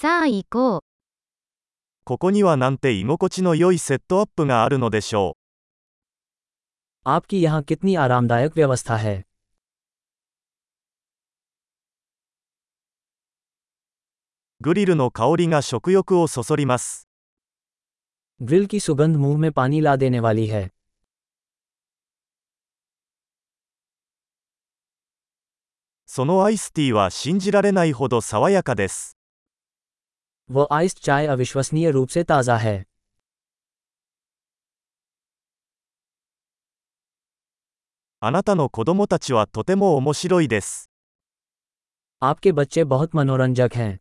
さあ行こう。ここにはなんて居心地の良いセットアップがあるのでしょ आपकी यहाँ कितनी आरामदायक व्यवस्था है う。グリルの香りが食欲をそそります。 ग्रिल की सुगंध मुंह में पानी ला देने वाली है そのアイスティーは信じられないほど爽やかです。 वो आइस्ड चाय अविश्वसनीय रूप से ताज़ा है あなたの子供たちはとても面白いです。 आपके बच्चे बहुत मनोरंजक हैं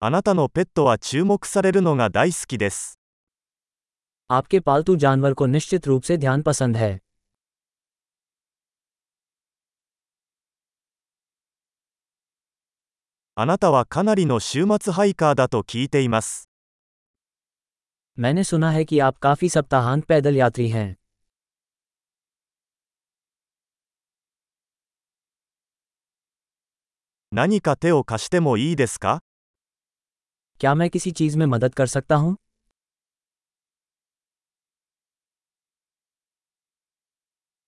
あなたのペットは注目されるのが大好きです。 आपके पालतू जानवर को निश्चित रूप से ध्यान पसंद है あなたはかなりの週末ハイカーだと聞いています。 मैंने सुना है कि आप काफ़ी सप्ताहांत पैदल यात्री हैं 何か手を貸してもいいですか क्या मैं किसी चीज़ में मदद कर सकता हूँ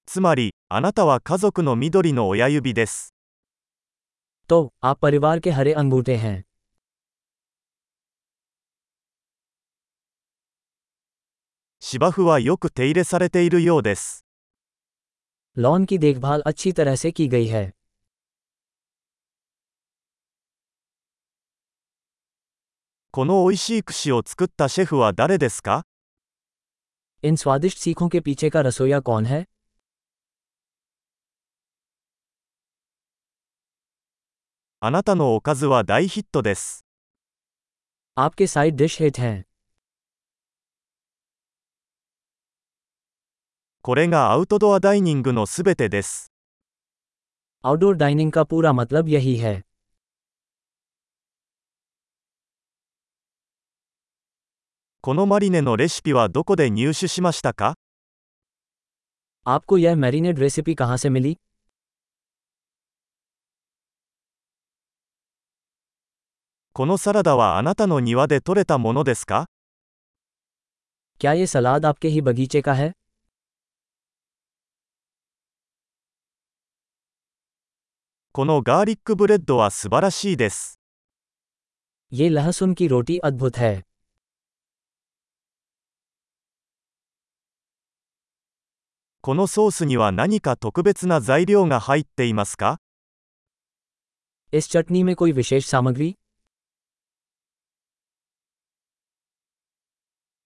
つまり、あなたは家族の緑の親指です。 तो आप परिवार के हरे अंगूठे हैं 芝生はよく手入れされているようです。 लॉन की देखभाल अच्छी तरह से की गई है この美味しい串を作ったシェフは誰ですか इन स्वादिष्ट सीखों के पीछे का रसोईया कौन है あなたのおかずは大ヒットです。 आपके साइड डिश हिट हैं これがアウトドアダイニングのすべてです。 आउटडोर डाइनिंग का पूरा मतलब यही है このマリネのレシピはどこで入手しましたか आपको यह मैरिनेड रेसिपी कहाँ से मिली このサラダはあなたの庭で採れたものですか क्या ये सलाद आपके ही बगीचे का है このガーリックブレッドは素晴らしいです。 ये लहसुन की रोटी अद्भुत है このソースには何か特別な材料が入っていますか इस चटनी में कोई विशेष सामग्री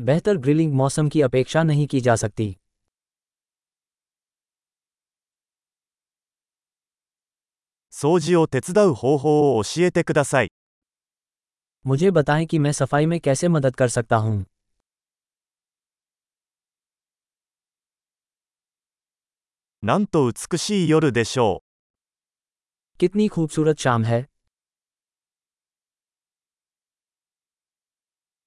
बेहतर ग्रिलिंग मौसम की अपेक्षा नहीं की जा सकती 掃除を手伝う方法を教えてください。 मुझे बताएं कि मैं सफाई में कैसे मदद कर सकता हूँ なんと美しい夜でしょう。 कितनी खूबसूरत शाम है